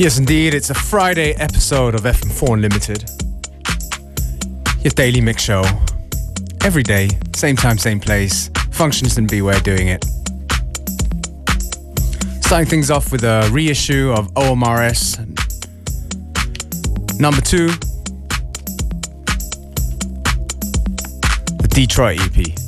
Yes, indeed, it's a Friday episode of FM4 Unlimited. Your daily mix show. Every day, same time, same place. Functions and Beware doing it. Starting things off with a reissue of OMRS. Number two, the Detroit EP.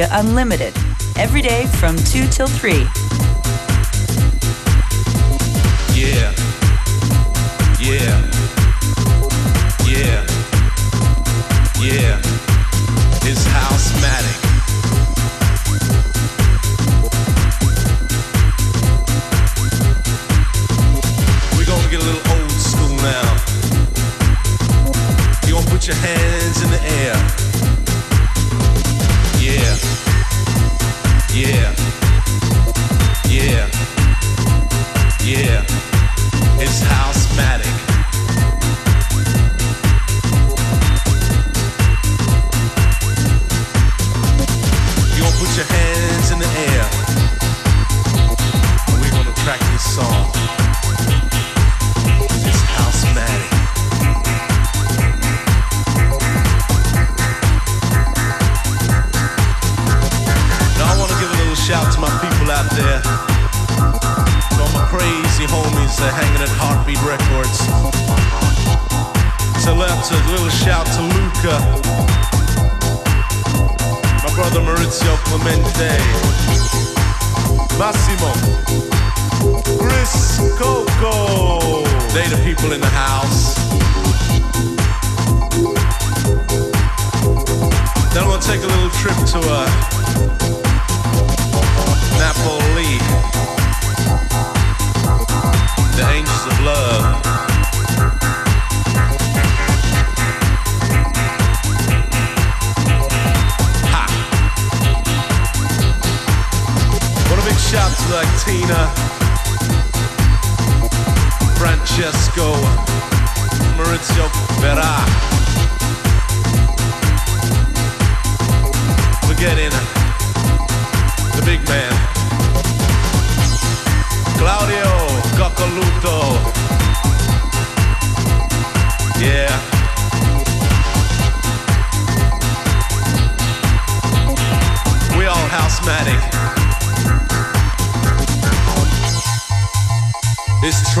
via Unlimited, every day from 2 till 3. Yeah. Yeah. Yeah. Yeah. It's house-matic. get a little old school now. You gonna put your hands in the air.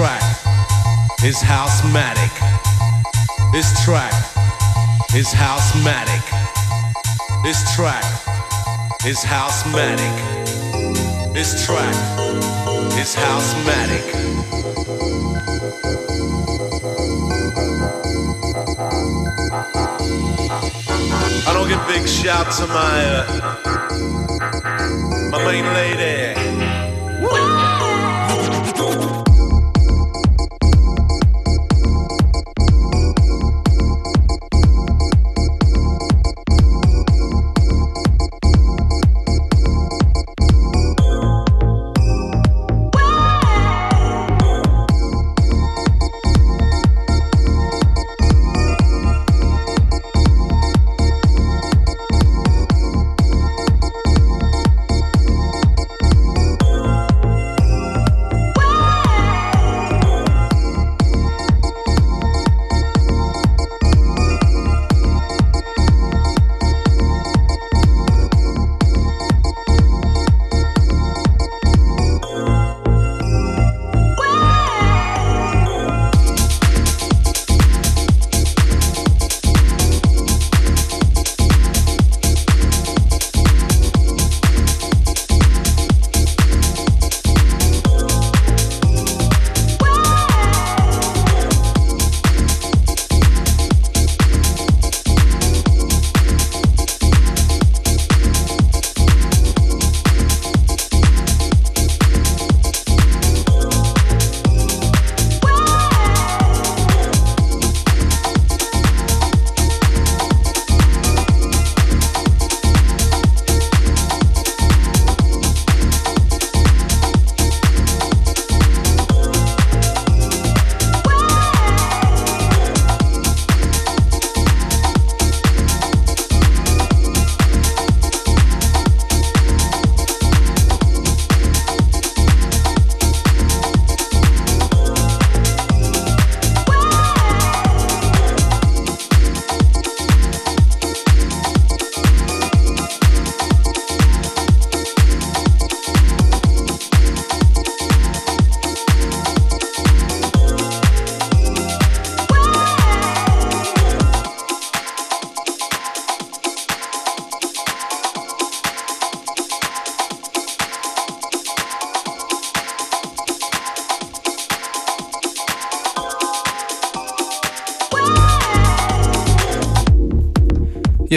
track is housematic. This track is housematic. This track is housematic. This track is housematic. I don't give big shouts to my uh, my main lady.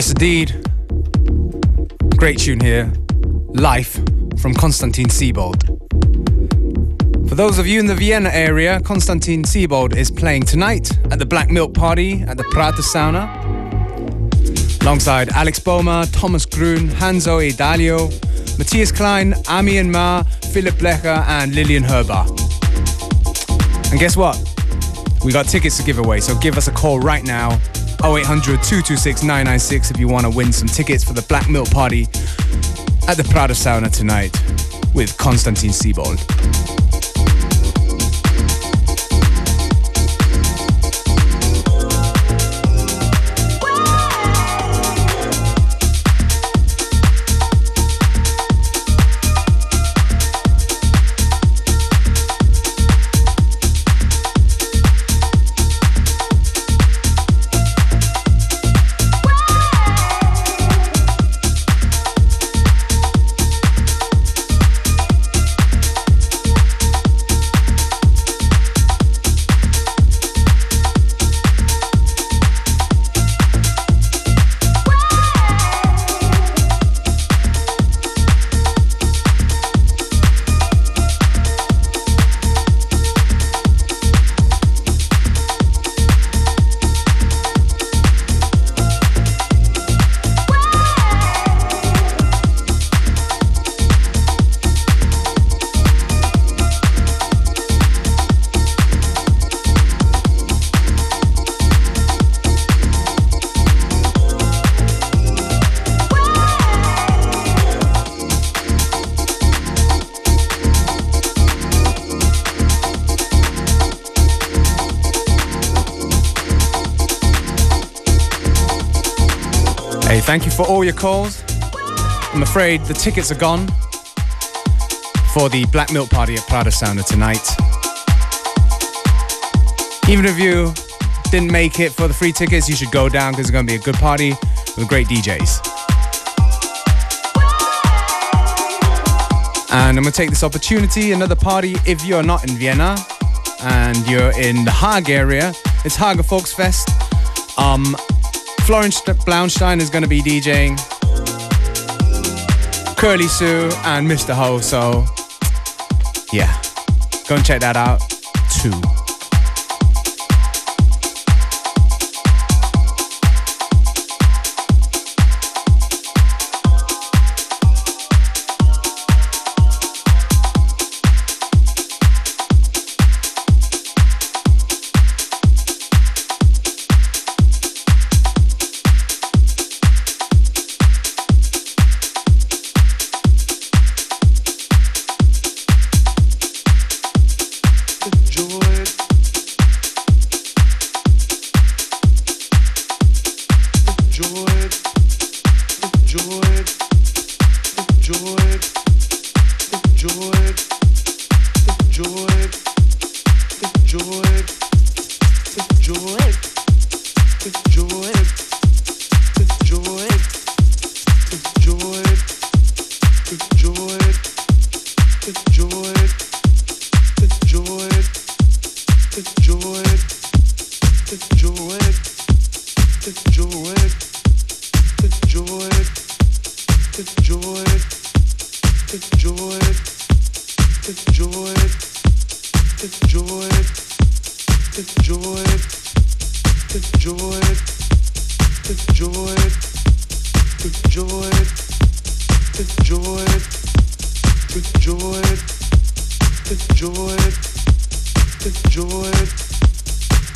Yes, indeed. Great tune here. Life from Konstantin Sibold. For those of you in the Vienna area, Konstantin Sibold is playing tonight at the Black Milk Party at the Prater Sauna. Alongside Alex Boehmer, Thomas Grun, Hanzo Edalio, Matthias Klein, Ami and Ma, Philip Blecher, and Lillian Herbar. And guess what? We got tickets to give away, so give us a call right now 0800 226 996 if you want to win some tickets for the Black Milk Party at the Prater Sauna tonight with Konstantin Sibold. Thank you for all your calls. I'm afraid the tickets are gone for the Black Milk Party at Prater Sauna tonight. Even if you didn't make it for the free tickets, you should go down because it's going to be a good party with great DJs. And I'm going to take this opportunity, another party, if you're not in Vienna and you're in the Hague area, it's Hague Volksfest. Um, Florence Blaunstein is going to be DJing. Curly Sue and Mr. Ho. So, yeah, go and check that out too.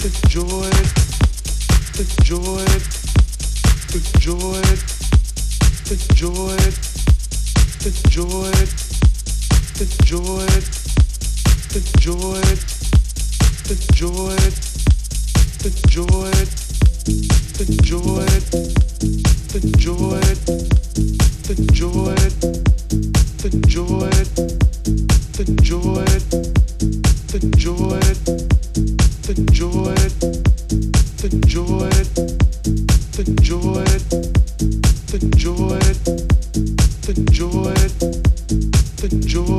Enjoy it, enjoy it the joy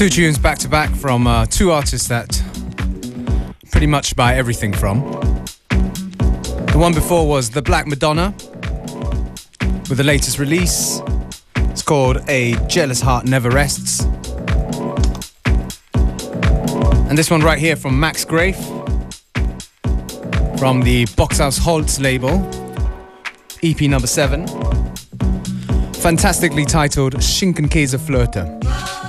Two tunes back to back from uh, two artists that pretty much buy everything from. The one before was The Black Madonna with the latest release. It's called A Jealous Heart Never Rests. And this one right here from Max Graef from the Box Aus Holz label, EP number seven. Fantastically titled Schinkenkäse Flirte.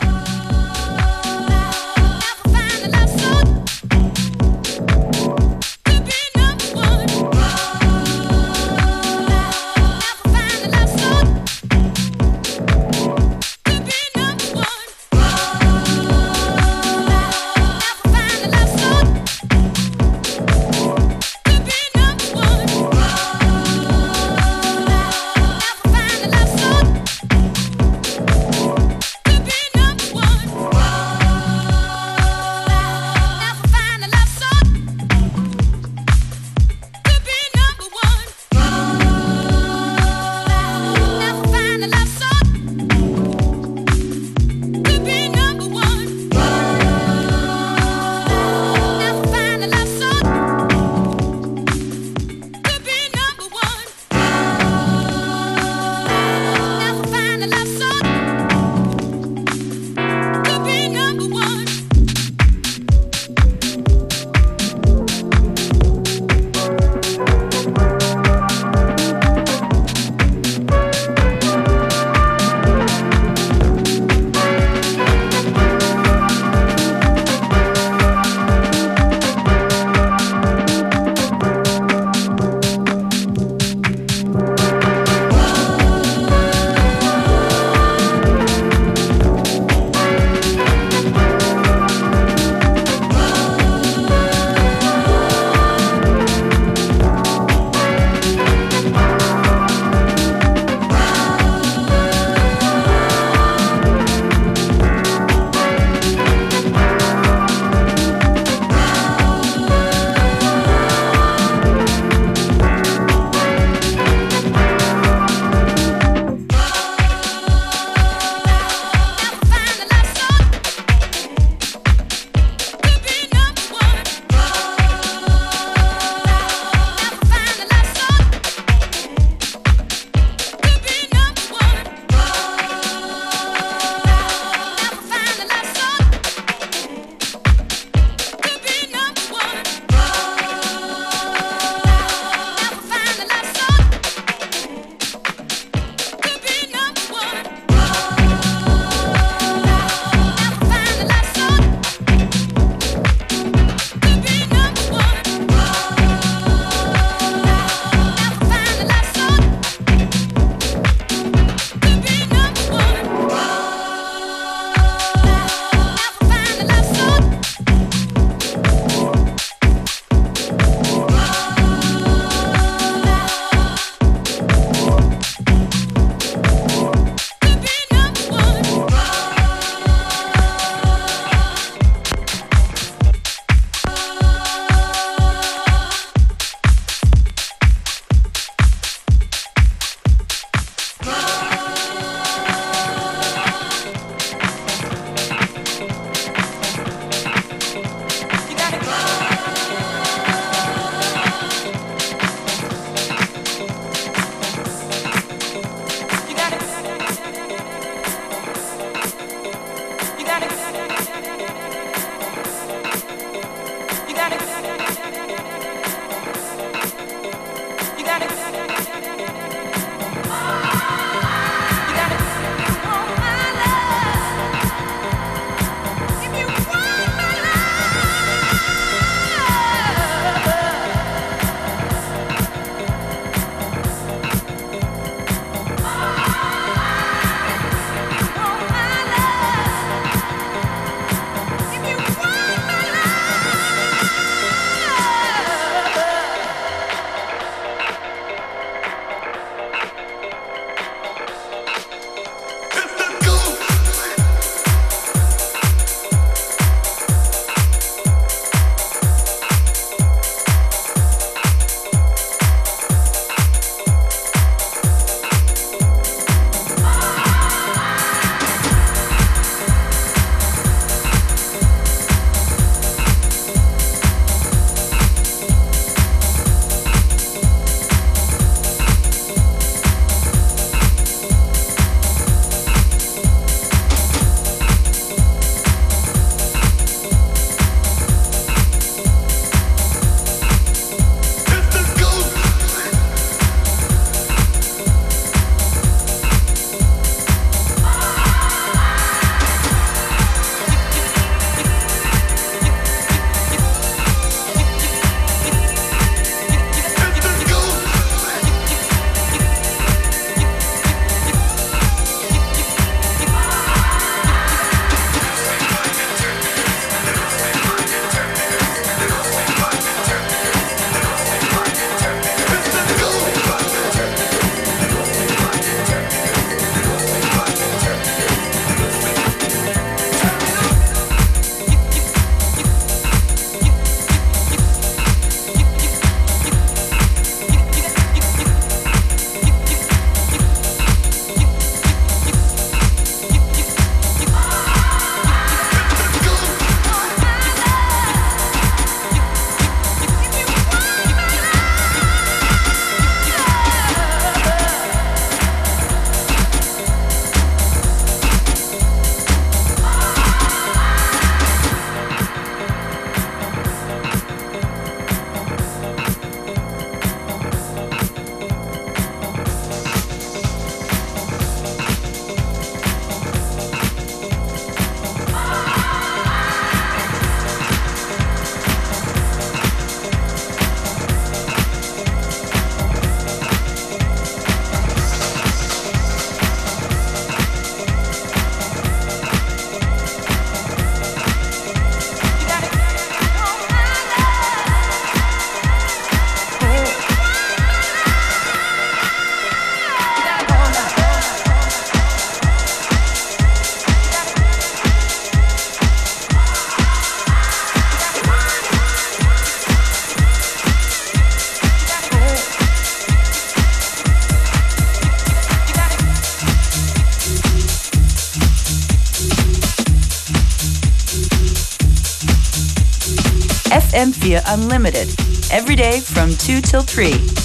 FM4 Unlimited. Every day from 2 till 3.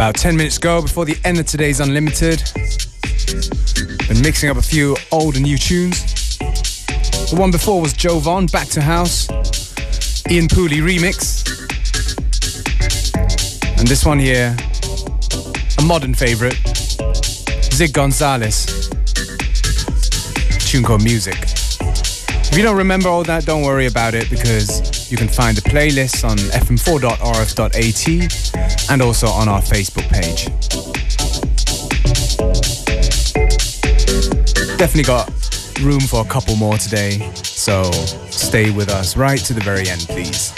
About 10 minutes ago before the end of today's Unlimited. Been mixing up a few old and new tunes. The one before was Jovonn, Back to House, Ian Pooley remix. And this one here, a modern favorite, Zig Gonzalez, tune called Music. If you don't remember all that, don't worry about it because you can find the playlist on fm4.orf.at and also on our Facebook page. Definitely got room for a couple more today, so stay with us right to the very end, please.